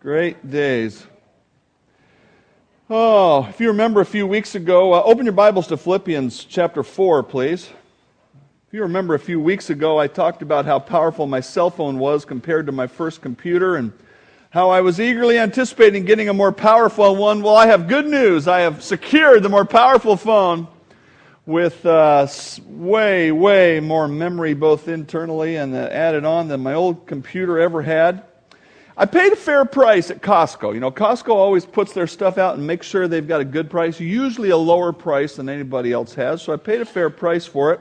Great days. Oh, if you remember a few weeks ago, uh, open your Bibles to Philippians chapter 4, please. If you remember a few weeks ago, I talked about how powerful my cell phone was compared to my first computer and how I was eagerly anticipating getting a more powerful one. Well, I have good news. I have secured the more powerful phone with uh, way, way more memory, both internally and uh, added on, than my old computer ever had. I paid a fair price at Costco. You know, Costco always puts their stuff out and makes sure they've got a good price, usually a lower price than anybody else has. So I paid a fair price for it.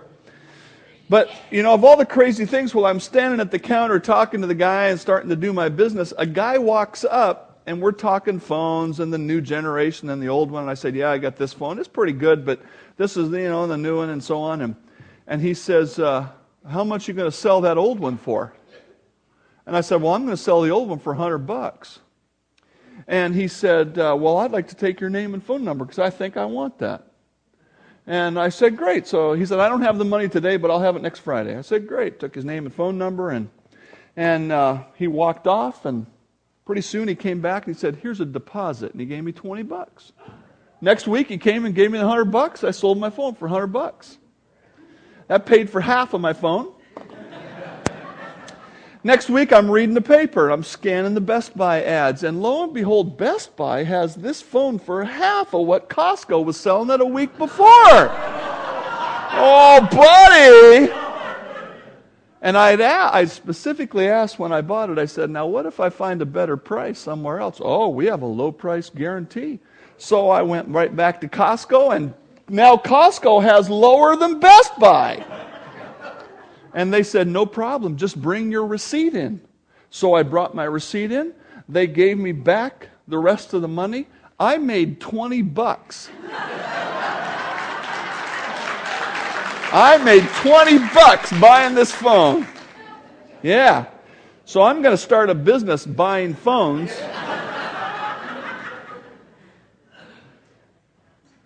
But, you know, of all the crazy things, while I'm standing at the counter talking to the guy and starting to do my business, a guy walks up and we're talking phones and the new generation and the old one. And I said, Yeah, I got this phone. It's pretty good, but this is, you know, the new one and so on. And, and he says, uh, How much are you going to sell that old one for? And I said, Well, I'm going to sell the old one for 100 bucks. And he said, uh, Well, I'd like to take your name and phone number because I think I want that. And I said, Great. So he said, I don't have the money today, but I'll have it next Friday. I said, Great. Took his name and phone number, and, and uh, he walked off. And pretty soon he came back and he said, Here's a deposit. And he gave me 20 bucks. Next week he came and gave me the 100 bucks. I sold my phone for 100 bucks. That paid for half of my phone. Next week, I'm reading the paper. I'm scanning the Best Buy ads. And lo and behold, Best Buy has this phone for half of what Costco was selling it a week before. oh, buddy! And I'd a- I specifically asked when I bought it, I said, now what if I find a better price somewhere else? Oh, we have a low price guarantee. So I went right back to Costco, and now Costco has lower than Best Buy. And they said, No problem, just bring your receipt in. So I brought my receipt in. They gave me back the rest of the money. I made 20 bucks. I made 20 bucks buying this phone. Yeah. So I'm going to start a business buying phones.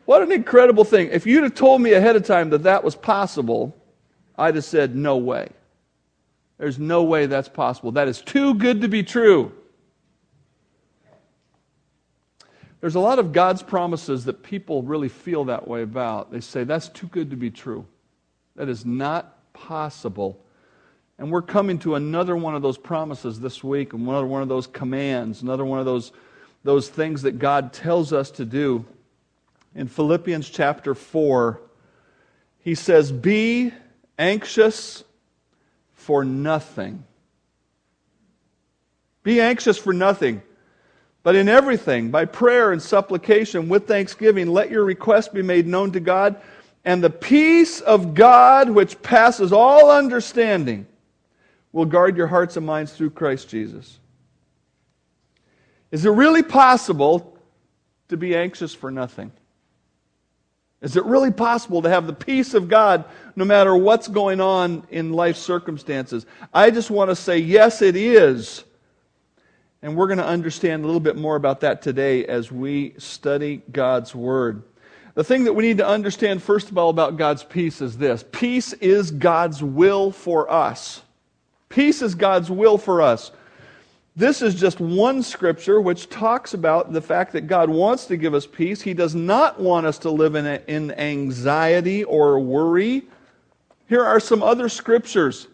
what an incredible thing. If you'd have told me ahead of time that that was possible, I'd have said, no way. There's no way that's possible. That is too good to be true. There's a lot of God's promises that people really feel that way about. They say, that's too good to be true. That is not possible. And we're coming to another one of those promises this week, and another one of those commands, another one of those, those things that God tells us to do. In Philippians chapter 4, he says, Be anxious for nothing. Be anxious for nothing, but in everything, by prayer and supplication with thanksgiving, let your requests be made known to God, and the peace of God, which passes all understanding, will guard your hearts and minds through Christ Jesus. Is it really possible to be anxious for nothing? Is it really possible to have the peace of God no matter what's going on in life circumstances? I just want to say, yes, it is. And we're going to understand a little bit more about that today as we study God's Word. The thing that we need to understand, first of all, about God's peace is this peace is God's will for us. Peace is God's will for us. This is just one scripture which talks about the fact that God wants to give us peace. He does not want us to live in, in anxiety or worry. Here are some other scriptures.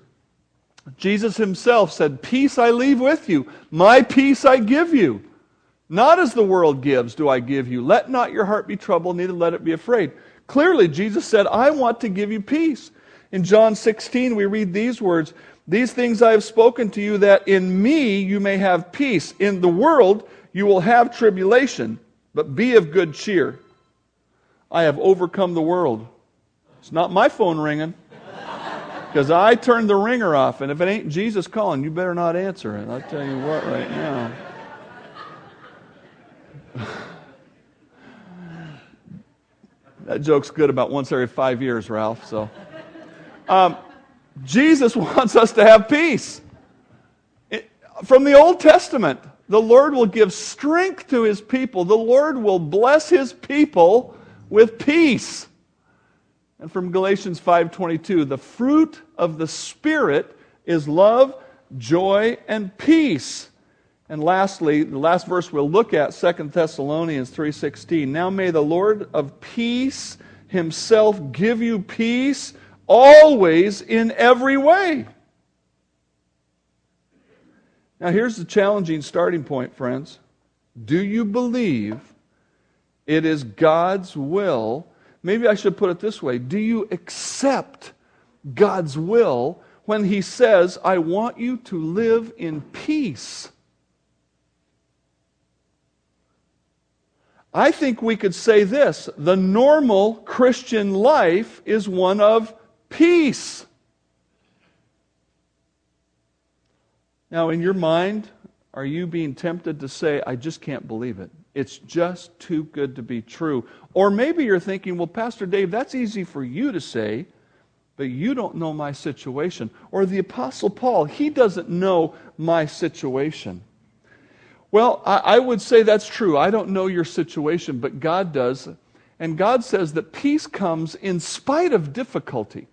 Jesus himself said, Peace I leave with you, my peace I give you. Not as the world gives, do I give you. Let not your heart be troubled, neither let it be afraid. Clearly, Jesus said, I want to give you peace. In John 16, we read these words these things I have spoken to you, that in me you may have peace. In the world you will have tribulation, but be of good cheer. I have overcome the world. It's not my phone ringing, because I turned the ringer off, and if it ain't Jesus calling, you better not answer it. I'll tell you what right now. that joke's good about once every five years, Ralph, so. Um, Jesus wants us to have peace. from the Old Testament, the Lord will give strength to his people. The Lord will bless his people with peace. And from Galatians 5:22, the fruit of the spirit is love, joy, and peace. And lastly, the last verse we'll look at, 2 Thessalonians 3:16. Now may the Lord of peace himself give you peace always in every way. Now here's the challenging starting point, friends. Do you believe it is God's will? Maybe I should put it this way. Do you accept God's will when he says, "I want you to live in peace"? I think we could say this the normal Christian life is one of peace. Now, in your mind, are you being tempted to say, I just can't believe it? It's just too good to be true. Or maybe you're thinking, well, Pastor Dave, that's easy for you to say, but you don't know my situation. Or the Apostle Paul, he doesn't know my situation. Well, I, I, would say that's true. I don't know your situation, but God does. And God says that peace comes in spite of difficulty.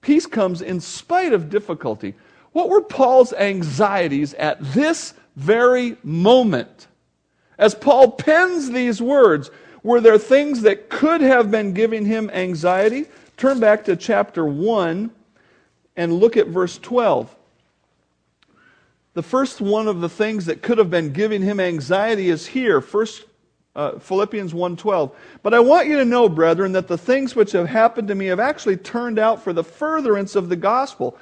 Peace comes in spite of difficulty. What were Paul's anxieties at this very moment? As Paul pens these words, were there things that could have been giving him anxiety? Turn back to chapter 1 and look at verse 12 the first one of the things that could have been giving him anxiety is here first uh, philippians 1.12 but i want you to know brethren that the things which have happened to me have actually turned out for the furtherance of the gospel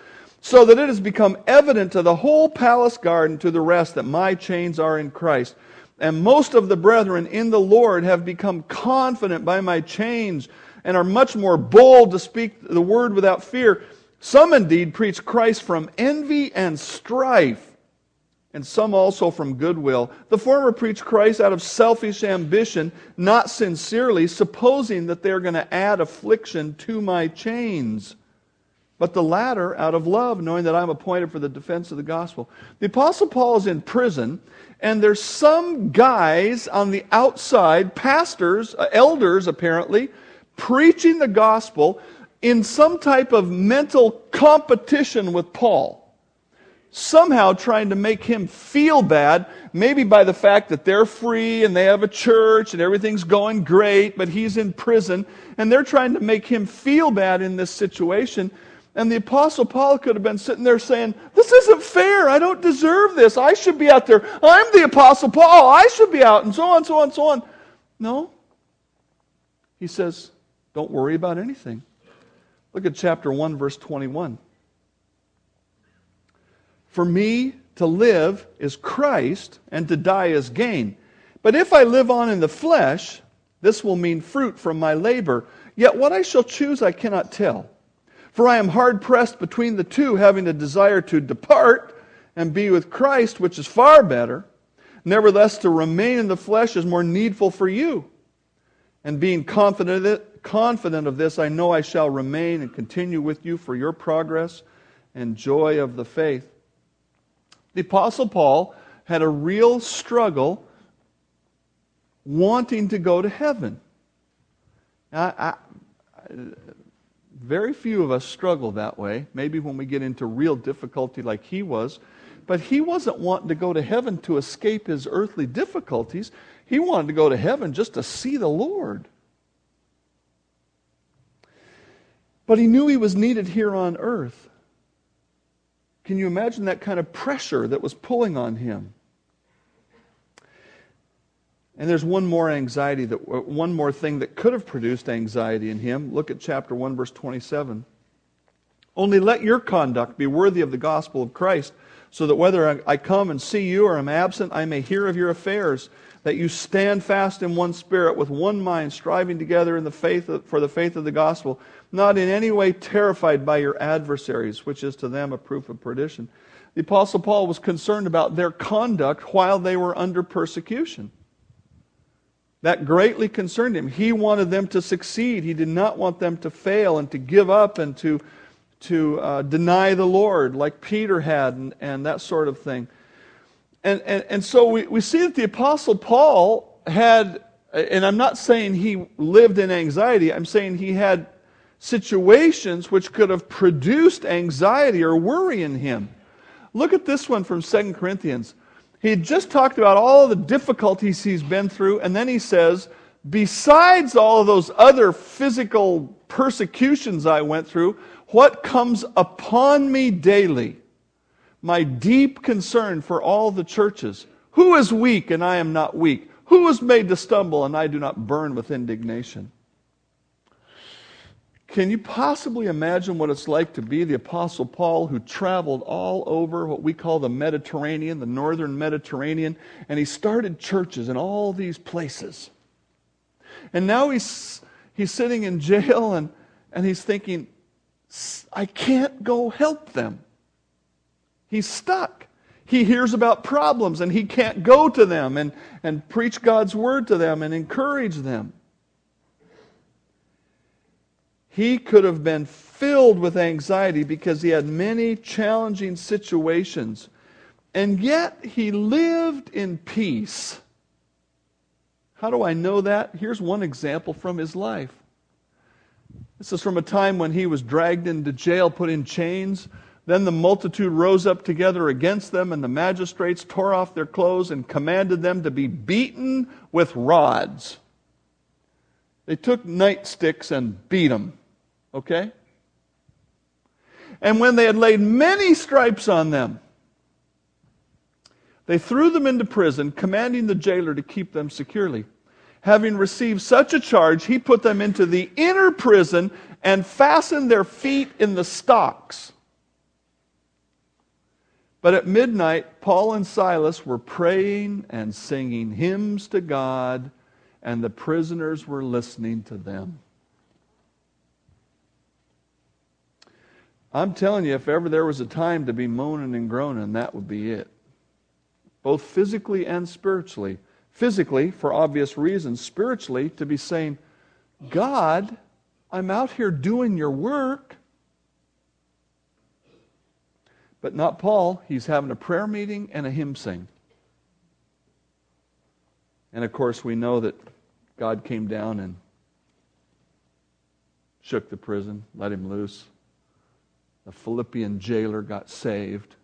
so that it has become evident to the whole palace guard and to the rest that my chains are in christ. And most of the brethren in the lord have become confident by my chains and are much more bold to speak the word without fear. Some indeed preach christ from envy and strife and some also from goodwill. The former preach Christ out of selfish ambition, not sincerely, supposing that they're going to add affliction to my chains. But the latter out of love, knowing that I'm appointed for the defense of the gospel. The Apostle Paul is in prison, and there's some guys on the outside, pastors, uh, elders apparently, preaching the gospel in some type of mental competition with Paul somehow trying to make him feel bad, maybe by the fact that they're free and they have a church and everything's going great, but he's in prison, and they're trying to make him feel bad in this situation. And the Apostle Paul could have been sitting there saying, This isn't fair. I don't deserve this. I should be out there. I'm the Apostle Paul. I should be out, and so on, so on, so on. No. He says, Don't worry about anything. Look at chapter 1, verse 21. For me to live is Christ, and to die is gain. But if I live on in the flesh, this will mean fruit from my labor. Yet what I shall choose I cannot tell. For I am hard pressed between the two, having a desire to depart and be with Christ, which is far better. Nevertheless, to remain in the flesh is more needful for you. And being confident of, it, confident of this, I know I shall remain and continue with you for your progress and joy of the faith the Apostle Paul had a real struggle wanting to go to heaven. I, I, very few of us struggle that way, maybe when we get into real difficulty like he was. But he wasn't wanting to go to heaven to escape his earthly difficulties. He wanted to go to heaven just to see the Lord. But he knew he was needed here on earth. Can you imagine that kind of pressure that was pulling on him? And there's one more anxiety that uh, one more thing that could have produced anxiety in him. Look at chapter 1 verse 27. Only let your conduct be worthy of the gospel of Christ, so that whether I come and see you or am absent, I may hear of your affairs, that you stand fast in one spirit with one mind, striving together in the faith of, for the faith of the gospel, not in any way terrified by your adversaries, which is to them a proof of perdition. The Apostle Paul was concerned about their conduct while they were under persecution. That greatly concerned him. He wanted them to succeed. He did not want them to fail and to give up and to, to uh, deny the Lord like Peter had and, and that sort of thing. And, and, and so we, we see that the Apostle Paul had, and I'm not saying he lived in anxiety, I'm saying he had situations which could have produced anxiety or worry in him. Look at this one from 2 Corinthians. He had just talked about all the difficulties he's been through, and then he says, Besides all of those other physical persecutions I went through, what comes upon me daily? My deep concern for all the churches. Who is weak and I am not weak? Who is made to stumble and I do not burn with indignation? Can you possibly imagine what it's like to be the Apostle Paul who traveled all over what we call the Mediterranean, the northern Mediterranean, and he started churches in all these places? And now he's, he's sitting in jail and, and he's thinking, I can't go help them. He's stuck. He hears about problems and he can't go to them and, and preach God's word to them and encourage them. He could have been filled with anxiety because he had many challenging situations. And yet he lived in peace. How do I know that? Here's one example from his life. This is from a time when he was dragged into jail, put in chains. Then the multitude rose up together against them, and the magistrates tore off their clothes and commanded them to be beaten with rods. They took nightsticks and beat them. Okay? And when they had laid many stripes on them, they threw them into prison, commanding the jailer to keep them securely. Having received such a charge, he put them into the inner prison and fastened their feet in the stocks. But at midnight, Paul and Silas were praying and singing hymns to God, and the prisoners were listening to them. I'm telling you, if ever there was a time to be moaning and groaning, that would be it. Both physically and spiritually. Physically, for obvious reasons. Spiritually, to be saying, God, I'm out here doing your work. But not Paul. He's having a prayer meeting and a hymn sing. And of course, we know that God came down and shook the prison, let him loose. The Philippian jailer got saved.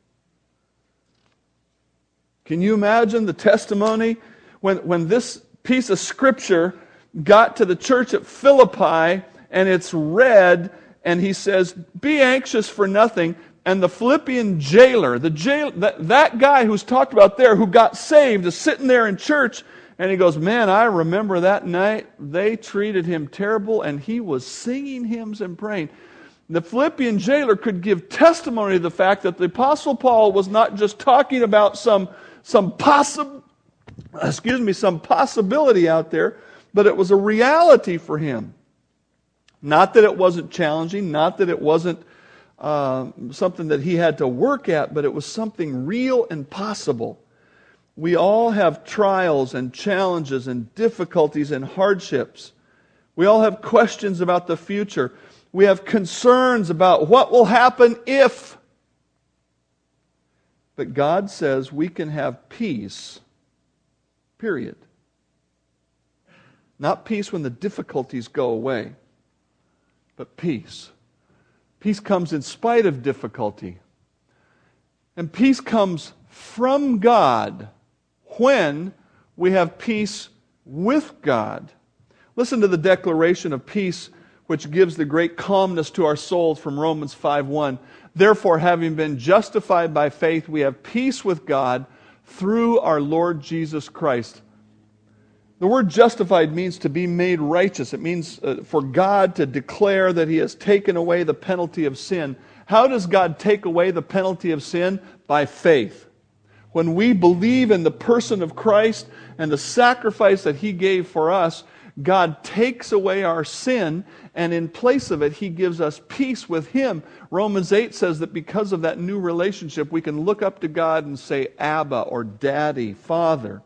Can you imagine the testimony when, when this piece of scripture got to the church at Philippi and it's read, and he says, Be anxious for nothing. And the Philippian jailer, the jail, that, that guy who's talked about there who got saved, is sitting there in church, and he goes, Man, I remember that night. They treated him terrible, and he was singing hymns and praying. The Philippian jailer could give testimony to the fact that the Apostle Paul was not just talking about some, some possible, excuse me, some possibility out there, but it was a reality for him. Not that it wasn't challenging, not that it wasn't uh, something that he had to work at, but it was something real and possible. We all have trials and challenges and difficulties and hardships. We all have questions about the future. We have concerns about what will happen if. But God says we can have peace, period. Not peace when the difficulties go away, but peace. Peace comes in spite of difficulty. And peace comes from God when we have peace with God. Listen to the declaration of peace which gives the great calmness to our souls from Romans 5:1. Therefore, having been justified by faith, we have peace with God through our Lord Jesus Christ. The word justified means to be made righteous. It means uh, for God to declare that He has taken away the penalty of sin. How does God take away the penalty of sin? By faith. When we believe in the person of Christ and the sacrifice that He gave for us, God takes away our sin, and in place of it, He gives us peace with Him. Romans 8 says that because of that new relationship, we can look up to God and say, Abba or Daddy, Father.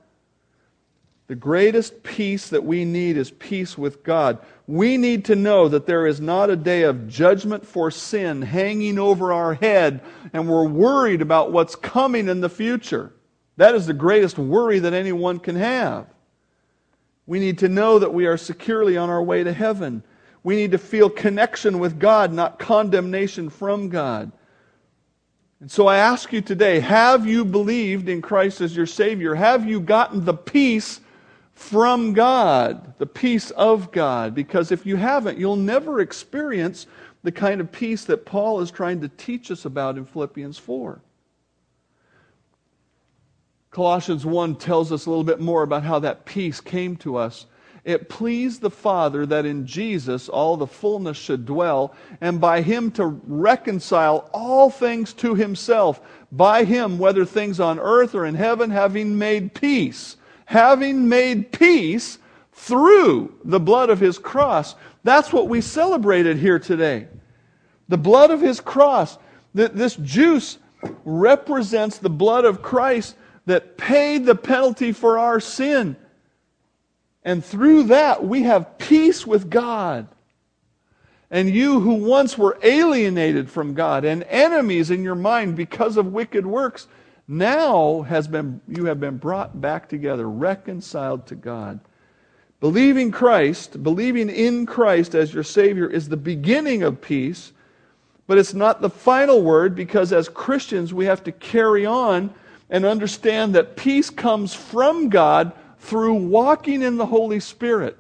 The greatest peace that we need is peace with God. We need to know that there is not a day of judgment for sin hanging over our head, and we're worried about what's coming in the future. That is the greatest worry that anyone can have. We need to know that we are securely on our way to heaven. We need to feel connection with God, not condemnation from God. And so I ask you today have you believed in Christ as your Savior? Have you gotten the peace from God, the peace of God? Because if you haven't, you'll never experience the kind of peace that Paul is trying to teach us about in Philippians 4. Colossians 1 tells us a little bit more about how that peace came to us it pleased the Father that in Jesus all the fullness should dwell, and by him to reconcile all things to himself, by him, whether things on earth or in heaven, having made peace. Having made peace through the blood of his cross. That's what we celebrated here today. The blood of his cross. This juice represents the blood of Christ that paid the penalty for our sin and through that, we have peace with God. And you who once were alienated from God and enemies in your mind because of wicked works, now has been, you have been brought back together, reconciled to God. Believing Christ, believing in Christ as your Savior is the beginning of peace, but it's not the final word because as Christians we have to carry on and understand that peace comes from God through walking in the Holy Spirit.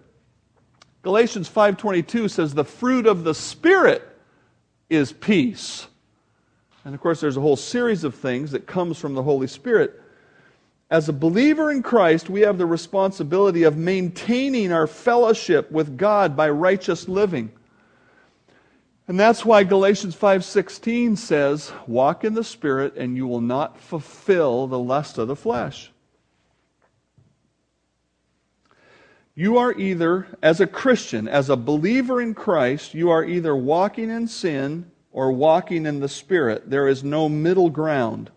Galatians 5:22 says the fruit of the spirit is peace. And of course there's a whole series of things that comes from the Holy Spirit. As a believer in Christ, we have the responsibility of maintaining our fellowship with God by righteous living. And that's why Galatians 5:16 says, "Walk in the spirit and you will not fulfill the lust of the flesh." You are either, as a Christian, as a believer in Christ, you are either walking in sin or walking in the Spirit. There is no middle ground.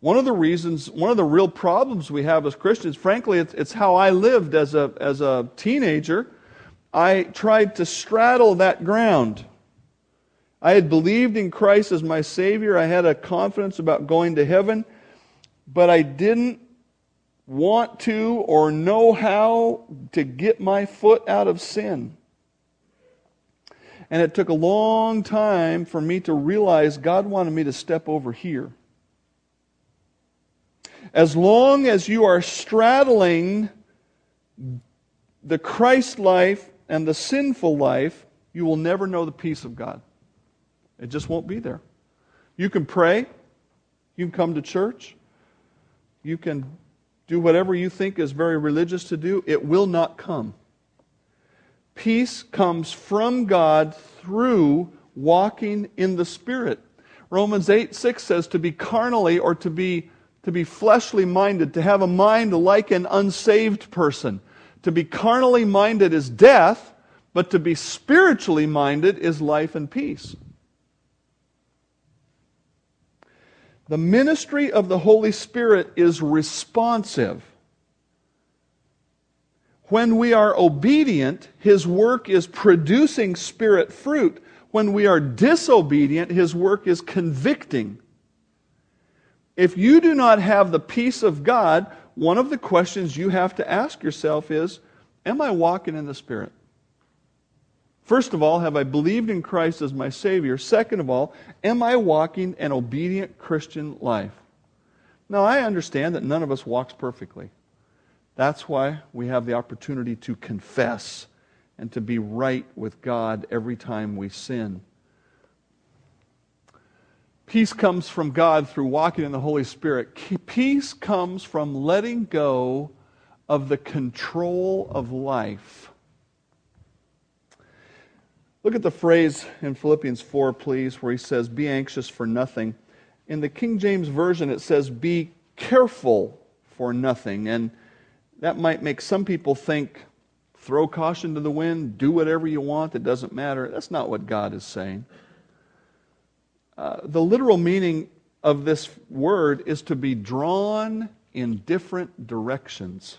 One of the reasons, one of the real problems we have as Christians, frankly, it's, it's how I lived as a, as a teenager. I tried to straddle that ground. I had believed in Christ as my Savior. I had a confidence about going to heaven, but I didn't want to or know how to get my foot out of sin. And it took a long time for me to realize God wanted me to step over here. As long as you are straddling the Christ life and the sinful life, you will never know the peace of God. It just won't be there. You can pray, you can come to church, you can do whatever you think is very religious to do, it will not come. Peace comes from God through walking in the Spirit. Romans 8 6 says to be carnally or to be, to be fleshly minded, to have a mind like an unsaved person. To be carnally minded is death, but to be spiritually minded is life and peace. The ministry of the Holy Spirit is responsive. When we are obedient, His work is producing Spirit fruit. When we are disobedient, His work is convicting. If you do not have the peace of God, one of the questions you have to ask yourself is Am I walking in the Spirit? First of all, have I believed in Christ as my Savior? Second of all, am I walking an obedient Christian life? Now, I understand that none of us walks perfectly. That's why we have the opportunity to confess and to be right with God every time we sin. Peace comes from God through walking in the Holy Spirit. Peace comes from letting go of the control of life Look at the phrase in Philippians 4, please, where he says, Be anxious for nothing. In the King James Version, it says, Be careful for nothing. And that might make some people think, throw caution to the wind, do whatever you want, it doesn't matter. That's not what God is saying. Uh, the literal meaning of this word is to be drawn in different directions.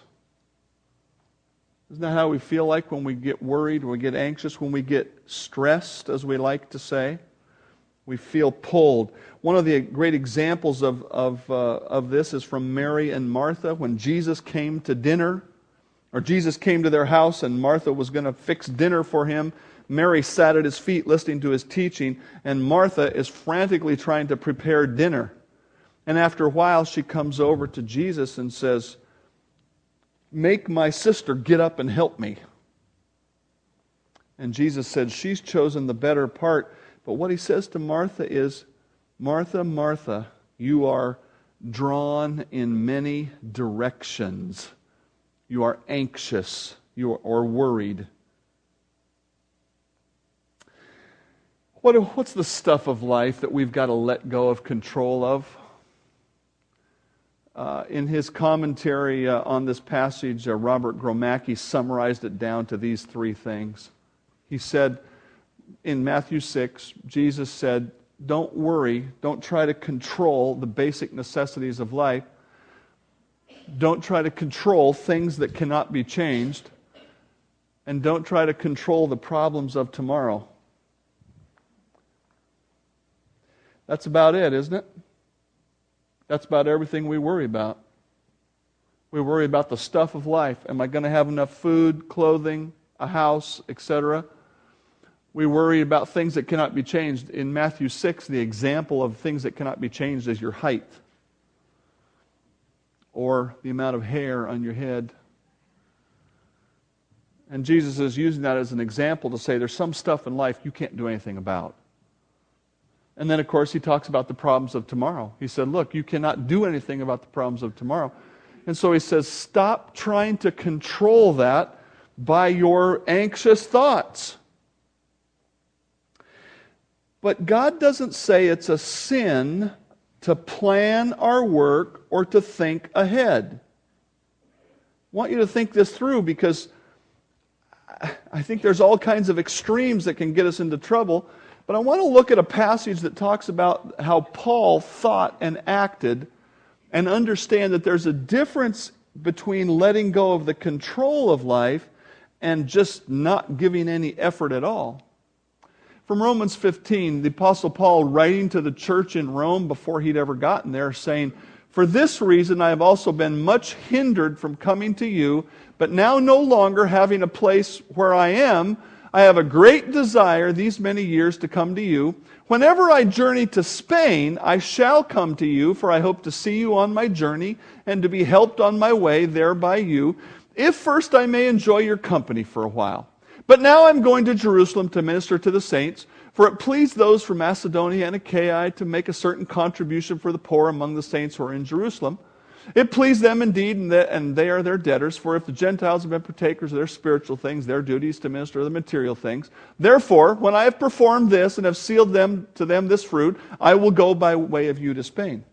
Isn't that how we feel like when we get worried, when we get anxious, when we get stressed, as we like to say? We feel pulled. One of the great examples of, of, uh, of this is from Mary and Martha when Jesus came to dinner, or Jesus came to their house and Martha was going to fix dinner for him. Mary sat at his feet listening to his teaching, and Martha is frantically trying to prepare dinner. And after a while, she comes over to Jesus and says, Make my sister get up and help me. And Jesus said, She's chosen the better part. But what he says to Martha is, Martha, Martha, you are drawn in many directions. You are anxious you are, or worried. What, what's the stuff of life that we've got to let go of control of? Uh, in his commentary uh, on this passage, uh, Robert Gromacki summarized it down to these three things. He said in Matthew 6, Jesus said, Don't worry, don't try to control the basic necessities of life. Don't try to control things that cannot be changed. And don't try to control the problems of tomorrow. That's about it, isn't it? That's about everything we worry about. We worry about the stuff of life. Am I going to have enough food, clothing, a house, etc.? We worry about things that cannot be changed. In Matthew 6, the example of things that cannot be changed is your height or the amount of hair on your head. And Jesus is using that as an example to say there's some stuff in life you can't do anything about. And then, of course, he talks about the problems of tomorrow. He said, Look, you cannot do anything about the problems of tomorrow. And so he says, Stop trying to control that by your anxious thoughts. But God doesn't say it's a sin to plan our work or to think ahead. I want you to think this through because I think there's all kinds of extremes that can get us into trouble. But I want to look at a passage that talks about how Paul thought and acted and understand that there's a difference between letting go of the control of life and just not giving any effort at all. From Romans 15, the Apostle Paul, writing to the church in Rome before he'd ever gotten there, saying, For this reason I have also been much hindered from coming to you, but now no longer having a place where I am, I have a great desire these many years to come to you. Whenever I journey to Spain, I shall come to you, for I hope to see you on my journey and to be helped on my way there by you, if first I may enjoy your company for a while. But now I'm going to Jerusalem to minister to the saints, for it pleased those from Macedonia and Achaia to make a certain contribution for the poor among the saints who are in Jerusalem. It pleased them indeed, and they are their debtors. For if the Gentiles have been partakers of their spiritual things, their duty is to minister the material things. Therefore, when I have performed this and have sealed them to them this fruit, I will go by way of you to Spain.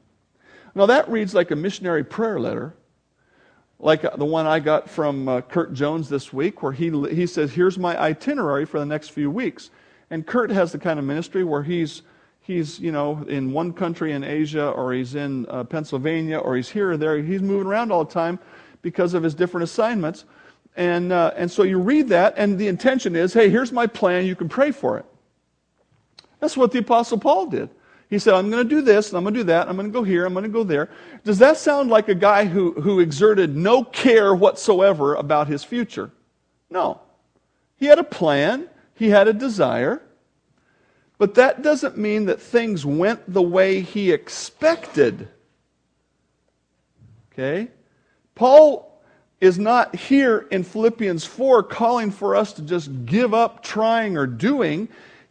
Now that reads like a missionary prayer letter, like the one I got from uh, Kurt Jones this week, where he, he says, Here's my itinerary for the next few weeks. And Kurt has the kind of ministry where he's, he's you know, in one country in Asia, or he's in uh, Pennsylvania, or he's here or there. He's moving around all the time because of his different assignments. And, uh, and so you read that, and the intention is hey, here's my plan, you can pray for it. That's what the Apostle Paul did. He said, I'm going to do this, and I'm going to do that, I'm going to go here, I'm going to go there. Does that sound like a guy who, who exerted no care whatsoever about his future? No. He had a plan, he had a desire, but that doesn't mean that things went the way he expected. Okay? Paul is not here in Philippians 4 calling for us to just give up trying or doing.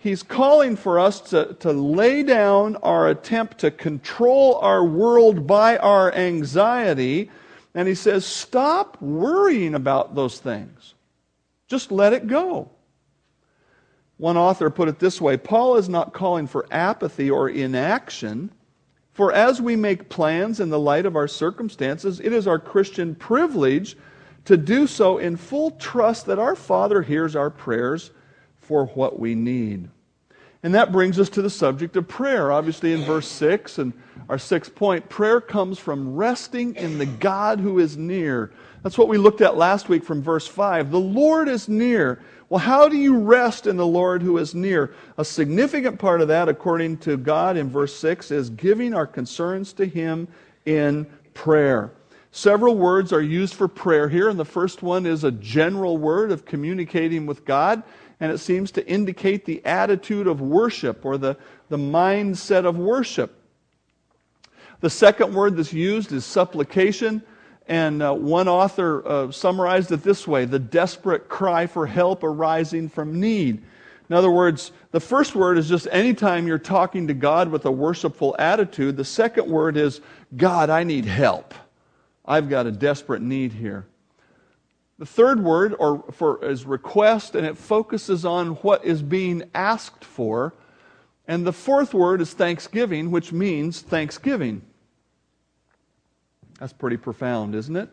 He's calling for us to, to lay down our attempt to control our world by our anxiety. And he says, stop worrying about those things. Just let it go. One author put it this way Paul is not calling for apathy or inaction. For as we make plans in the light of our circumstances, it is our Christian privilege to do so in full trust that our Father hears our prayers for what we need. And that brings us to the subject of prayer. Obviously, in verse 6 and our sixth point, prayer comes from resting in the God who is near. That's what we looked at last week from verse 5. The Lord is near. Well, how do you rest in the Lord who is near? A significant part of that, according to God in verse 6, is giving our concerns to Him in prayer. Several words are used for prayer here, and the first one is a general word of communicating with God. And it seems to indicate the attitude of worship or the, the mindset of worship. The second word that's used is supplication, and uh, one author uh, summarized it this way the desperate cry for help arising from need. In other words, the first word is just anytime you're talking to God with a worshipful attitude. The second word is, God, I need help. I've got a desperate need here. The third word or for is request, and it focuses on what is being asked for. And the fourth word is thanksgiving, which means thanksgiving. That's pretty profound, isn't it?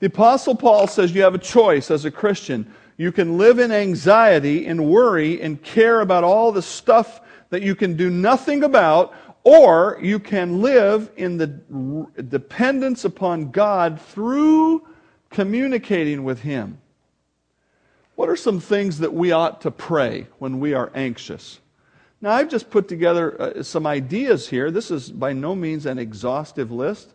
The Apostle Paul says you have a choice as a Christian. You can live in anxiety and worry and care about all the stuff that you can do nothing about, or you can live in the dependence upon God through communicating with Him. What are some things that we ought to pray when we are anxious? Now, I've just put together uh, some ideas here. This is by no means an exhaustive list,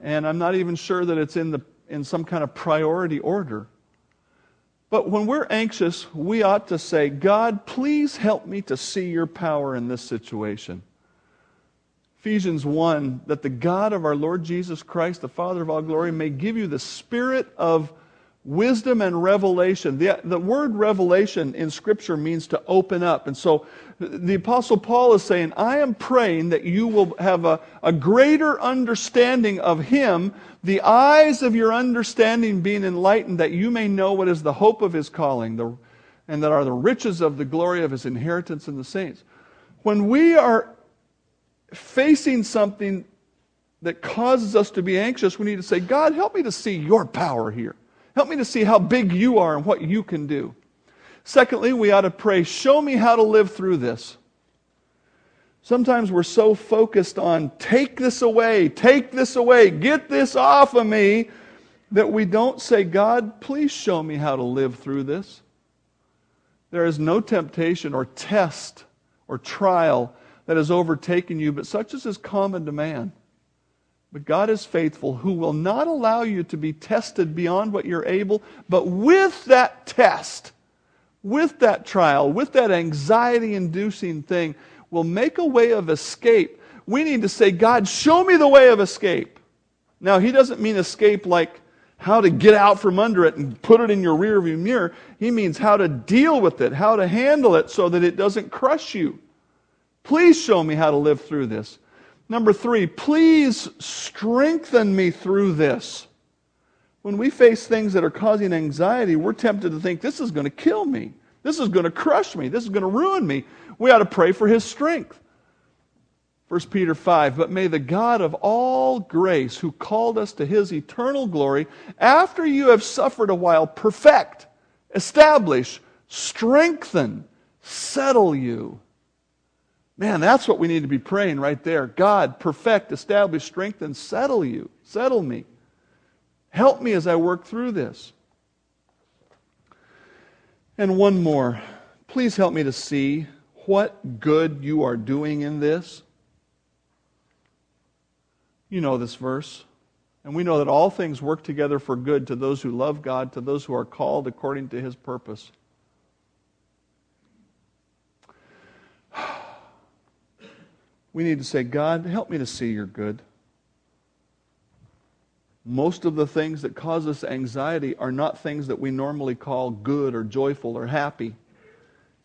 and I'm not even sure that it's in, the, in some kind of priority order. But when we're anxious, we ought to say, God, please help me to see your power in this situation. Ephesians 1 that the God of our Lord Jesus Christ, the Father of all glory, may give you the spirit of wisdom and revelation. The, the word revelation in Scripture means to open up. And so the Apostle Paul is saying, I am praying that you will have a, a greater understanding of Him, the eyes of your understanding being enlightened, that you may know what is the hope of His calling, the, and that are the riches of the glory of His inheritance in the saints. When we are facing something that causes us to be anxious, we need to say, God, help me to see your power here. Help me to see how big you are and what you can do. Secondly, we ought to pray, show me how to live through this. Sometimes we're so focused on take this away, take this away, get this off of me, that we don't say, God, please show me how to live through this. There is no temptation or test or trial that has overtaken you, but such as is common to man. But God is faithful, who will not allow you to be tested beyond what you're able, but with that test, with that trial, with that anxiety inducing thing, will make a way of escape. We need to say, God, show me the way of escape. Now, he doesn't mean escape like how to get out from under it and put it in your rearview mirror. He means how to deal with it, how to handle it so that it doesn't crush you. Please show me how to live through this. Number three, please strengthen me through this. When we face things that are causing anxiety, we're tempted to think, this is going to kill me. This is going to crush me. This is going to ruin me. We ought to pray for his strength. 1 Peter 5, but may the God of all grace, who called us to his eternal glory, after you have suffered a while, perfect, establish, strengthen, settle you. Man, that's what we need to be praying right there. God, perfect, establish, strengthen, settle you, settle me. Help me as I work through this. And one more. Please help me to see what good you are doing in this. You know this verse. And we know that all things work together for good to those who love God, to those who are called according to his purpose. We need to say, God, help me to see your good. Most of the things that cause us anxiety are not things that we normally call good or joyful or happy.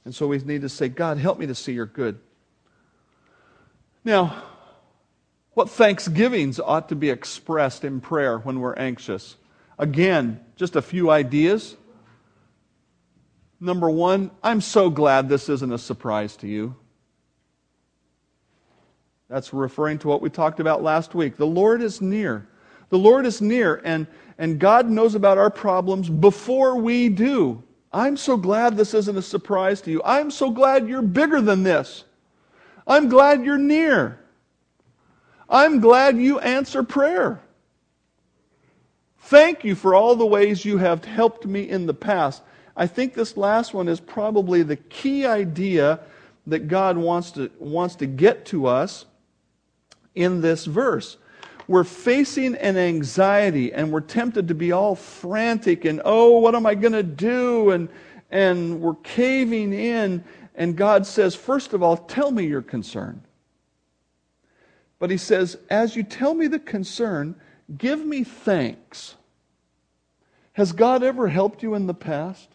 And so we need to say, God, help me to see your good. Now, what thanksgivings ought to be expressed in prayer when we're anxious? Again, just a few ideas. Number one, I'm so glad this isn't a surprise to you. That's referring to what we talked about last week. The Lord is near. The Lord is near, and, and God knows about our problems before we do. I'm so glad this isn't a surprise to you. I'm so glad you're bigger than this. I'm glad you're near. I'm glad you answer prayer. Thank you for all the ways you have helped me in the past. I think this last one is probably the key idea that God wants to, wants to get to us in this verse. we're facing an anxiety and we're tempted to be all frantic and, oh, what am I going to do? And, and we're caving in. And God says, first of all, tell me your concern. But He says, as you tell me the concern, give me thanks. Has God ever helped you in the past?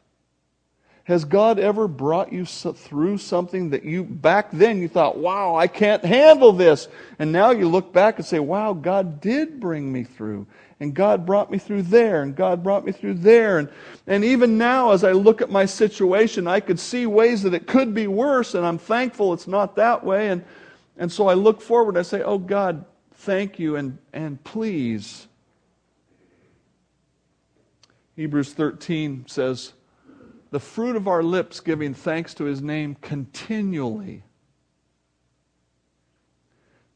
Has God ever brought you through something that you, back then, you thought, wow, I can't handle this? And now you look back and say, wow, God did bring me through. And God brought me through there. And God brought me through there. And, and even now, as I look at my situation, I could see ways that it could be worse. And I'm thankful it's not that way. And, and so I look forward and I say, oh, God, thank you. And, and please. Hebrews 13 says, the fruit of our lips giving thanks to his name continually.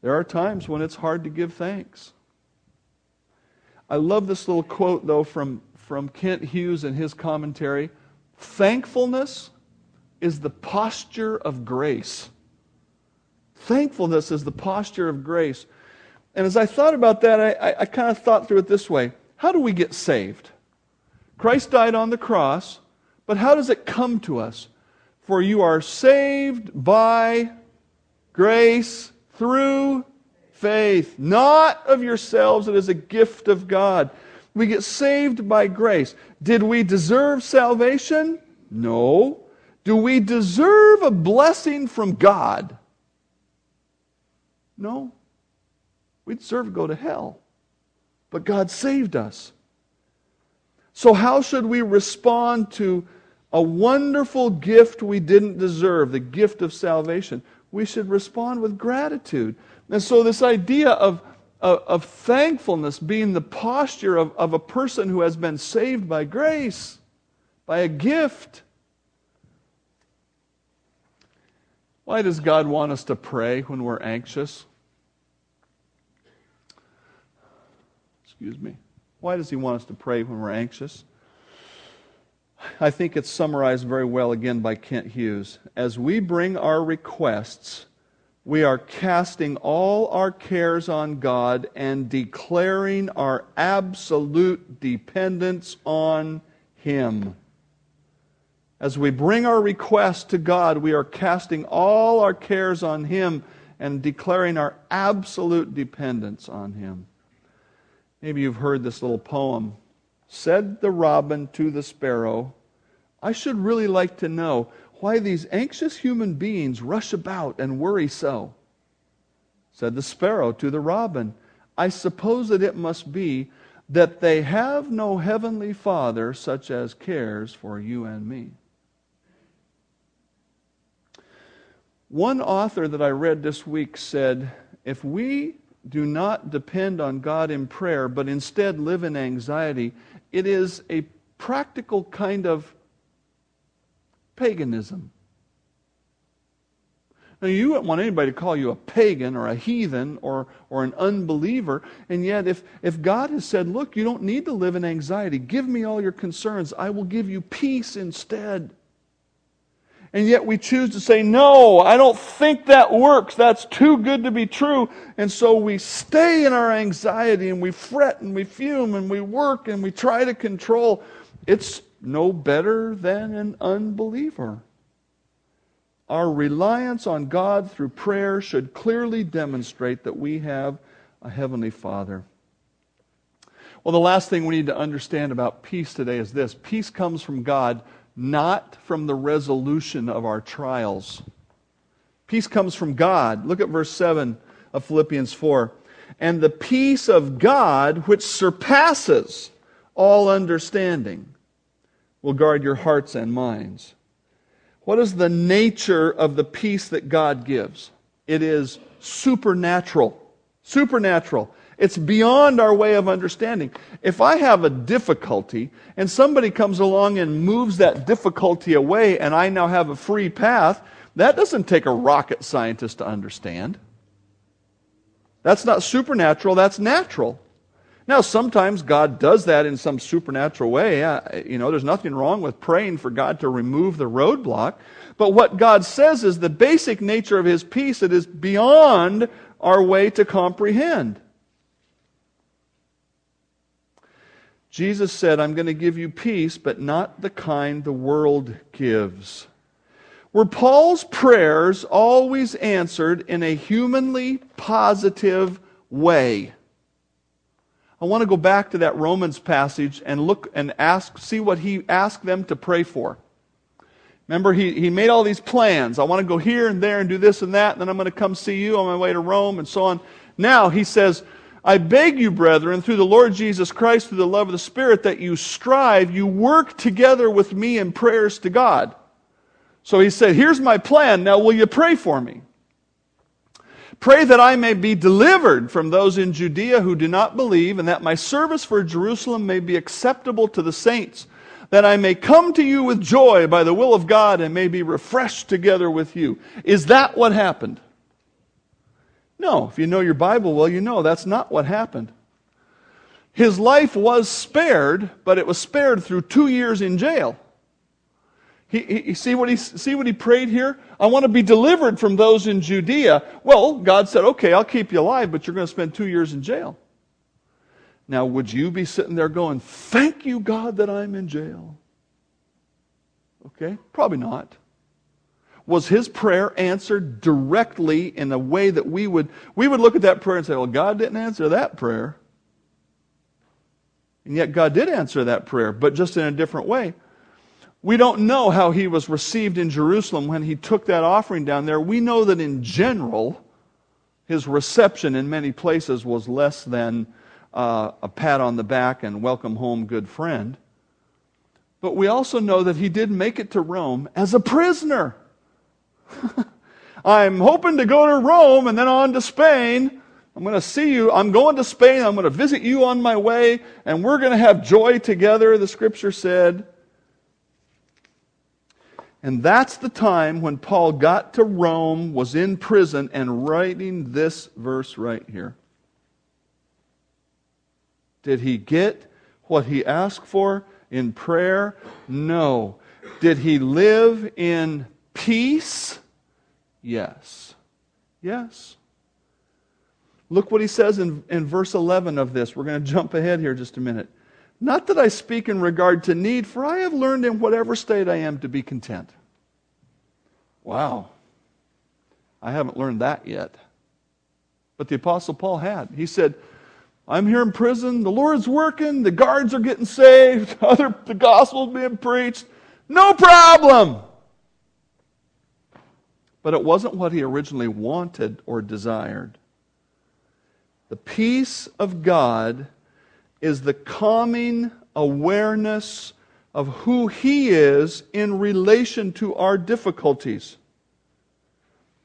There are times when it's hard to give thanks. I love this little quote, though, from, from Kent Hughes in his commentary Thankfulness is the posture of grace. Thankfulness is the posture of grace. And as I thought about that, I, I, I kind of thought through it this way How do we get saved? Christ died on the cross. But how does it come to us? For you are saved by grace through faith, not of yourselves. It is a gift of God. We get saved by grace. Did we deserve salvation? No. Do we deserve a blessing from God? No. We deserve to go to hell. But God saved us. So, how should we respond to a wonderful gift we didn't deserve, the gift of salvation, we should respond with gratitude. And so, this idea of, of, of thankfulness being the posture of, of a person who has been saved by grace, by a gift. Why does God want us to pray when we're anxious? Excuse me. Why does He want us to pray when we're anxious? I think it's summarized very well again by Kent Hughes. As we bring our requests, we are casting all our cares on God and declaring our absolute dependence on Him. As we bring our requests to God, we are casting all our cares on Him and declaring our absolute dependence on Him. Maybe you've heard this little poem Said the robin to the sparrow, I should really like to know why these anxious human beings rush about and worry so. Said the sparrow to the robin, I suppose that it must be that they have no heavenly Father such as cares for you and me. One author that I read this week said, If we do not depend on God in prayer, but instead live in anxiety, it is a practical kind of paganism. Now, you wouldn't want anybody to call you a pagan or a heathen or, or an unbeliever. And yet, if, if God has said, Look, you don't need to live in anxiety, give me all your concerns, I will give you peace instead. And yet, we choose to say, No, I don't think that works. That's too good to be true. And so we stay in our anxiety and we fret and we fume and we work and we try to control. It's no better than an unbeliever. Our reliance on God through prayer should clearly demonstrate that we have a Heavenly Father. Well, the last thing we need to understand about peace today is this peace comes from God, not from the resolution of our trials. Peace comes from God. Look at verse 7 of Philippians 4. And the peace of God, which surpasses all understanding, will guard your hearts and minds. What is the nature of the peace that God gives? It is supernatural. Supernatural. It's beyond our way of understanding. If I have a difficulty and somebody comes along and moves that difficulty away and I now have a free path, that doesn't take a rocket scientist to understand. That's not supernatural, that's natural. Now, sometimes God does that in some supernatural way. You know, there's nothing wrong with praying for God to remove the roadblock. But what God says is the basic nature of His peace, it is beyond our way to comprehend. Jesus said, I'm going to give you peace, but not the kind the world gives. Were Paul's prayers always answered in a humanly positive way? I want to go back to that Romans passage and look and ask, see what he asked them to pray for. Remember, he, he made all these plans. I want to go here and there and do this and that, and then I'm going to come see you on my way to Rome and so on. Now he says, I beg you, brethren, through the Lord Jesus Christ, through the love of the Spirit, that you strive, you work together with me in prayers to God. So he said, Here's my plan. Now, will you pray for me? Pray that I may be delivered from those in Judea who do not believe, and that my service for Jerusalem may be acceptable to the saints, that I may come to you with joy by the will of God and may be refreshed together with you. Is that what happened? No. If you know your Bible well, you know that's not what happened. His life was spared, but it was spared through two years in jail. He, he, see, what he, see what he prayed here? I want to be delivered from those in Judea. Well, God said, okay, I'll keep you alive, but you're going to spend two years in jail. Now, would you be sitting there going, thank you, God, that I'm in jail? Okay? Probably not. Was his prayer answered directly in a way that we would, we would look at that prayer and say, well, God didn't answer that prayer. And yet God did answer that prayer, but just in a different way. We don't know how he was received in Jerusalem when he took that offering down there. We know that in general, his reception in many places was less than uh, a pat on the back and welcome home, good friend. But we also know that he did make it to Rome as a prisoner. I'm hoping to go to Rome and then on to Spain. I'm going to see you. I'm going to Spain. I'm going to visit you on my way, and we're going to have joy together, the scripture said. And that's the time when Paul got to Rome, was in prison, and writing this verse right here. Did he get what he asked for in prayer? No. Did he live in peace? Yes. Yes. Look what he says in, in verse 11 of this. We're going to jump ahead here just a minute. Not that I speak in regard to need, for I have learned in whatever state I am to be content. Wow. I haven't learned that yet. But the Apostle Paul had. He said, I'm here in prison, the Lord's working, the guards are getting saved, other the gospel's being preached. No problem. But it wasn't what he originally wanted or desired. The peace of God is the calming awareness of who He is in relation to our difficulties.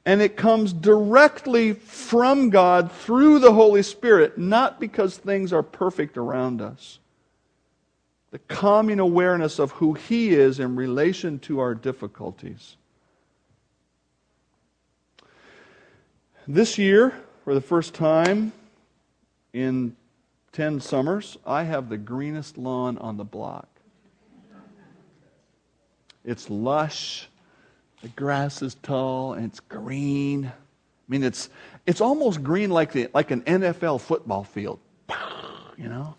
And it comes directly from God through the Holy Spirit, not because things are perfect around us. The calming awareness of who He is in relation to our difficulties. This year, for the first time in 10 summers, I have the greenest lawn on the block. It's lush, the grass is tall, and it's green. I mean, it's, it's almost green like, the, like an NFL football field, you know?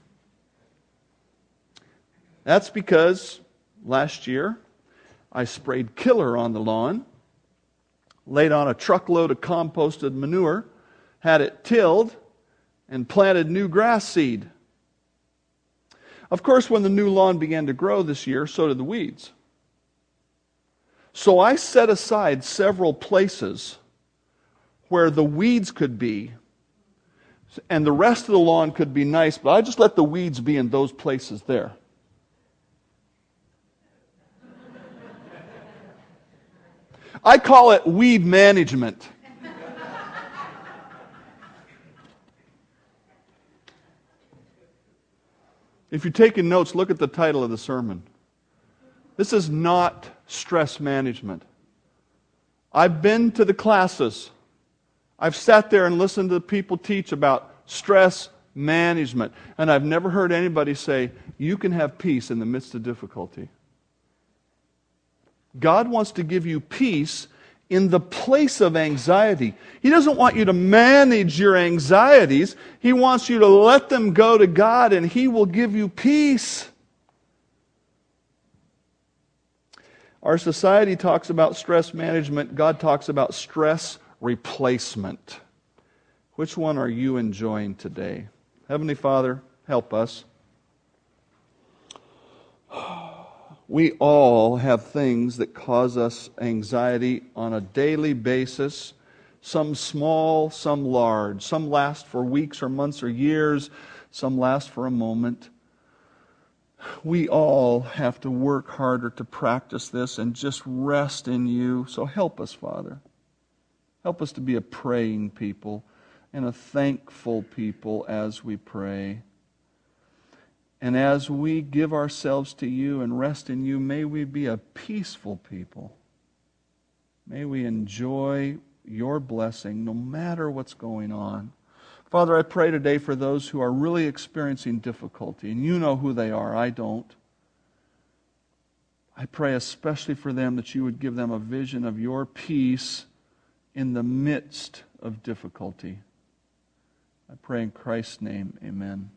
That's because last year I sprayed killer on the lawn, laid on a truckload of composted manure, had it tilled, and planted new grass seed. Of course, when the new lawn began to grow this year, so did the weeds. So I set aside several places where the weeds could be, and the rest of the lawn could be nice, but I just let the weeds be in those places there. I call it weed management. If you're taking notes, look at the title of the sermon. This is not stress management. I've been to the classes. I've sat there and listened to people teach about stress management. And I've never heard anybody say, you can have peace in the midst of difficulty. God wants to give you peace in the place of anxiety. He doesn't want you to manage your anxieties. He wants you to let them go to God and He will give you peace. Our society talks about stress management, God talks about stress replacement. Which one are you enjoying today? Heavenly Father, help us. We all have things that cause us anxiety on a daily basis, some small, some large. Some last for weeks or months or years, some last for a moment. We all have to work harder to practice this and just rest in you. So help us, Father. Help us to be a praying people and a thankful people as we pray. And as we give ourselves to you and rest in you, may we be a peaceful people. May we enjoy your blessing no matter what's going on. Father, I pray today for those who are really experiencing difficulty, and you know who they are. I don't. I pray especially for them that you would give them a vision of your peace in the midst of difficulty. I pray in Christ's name, amen.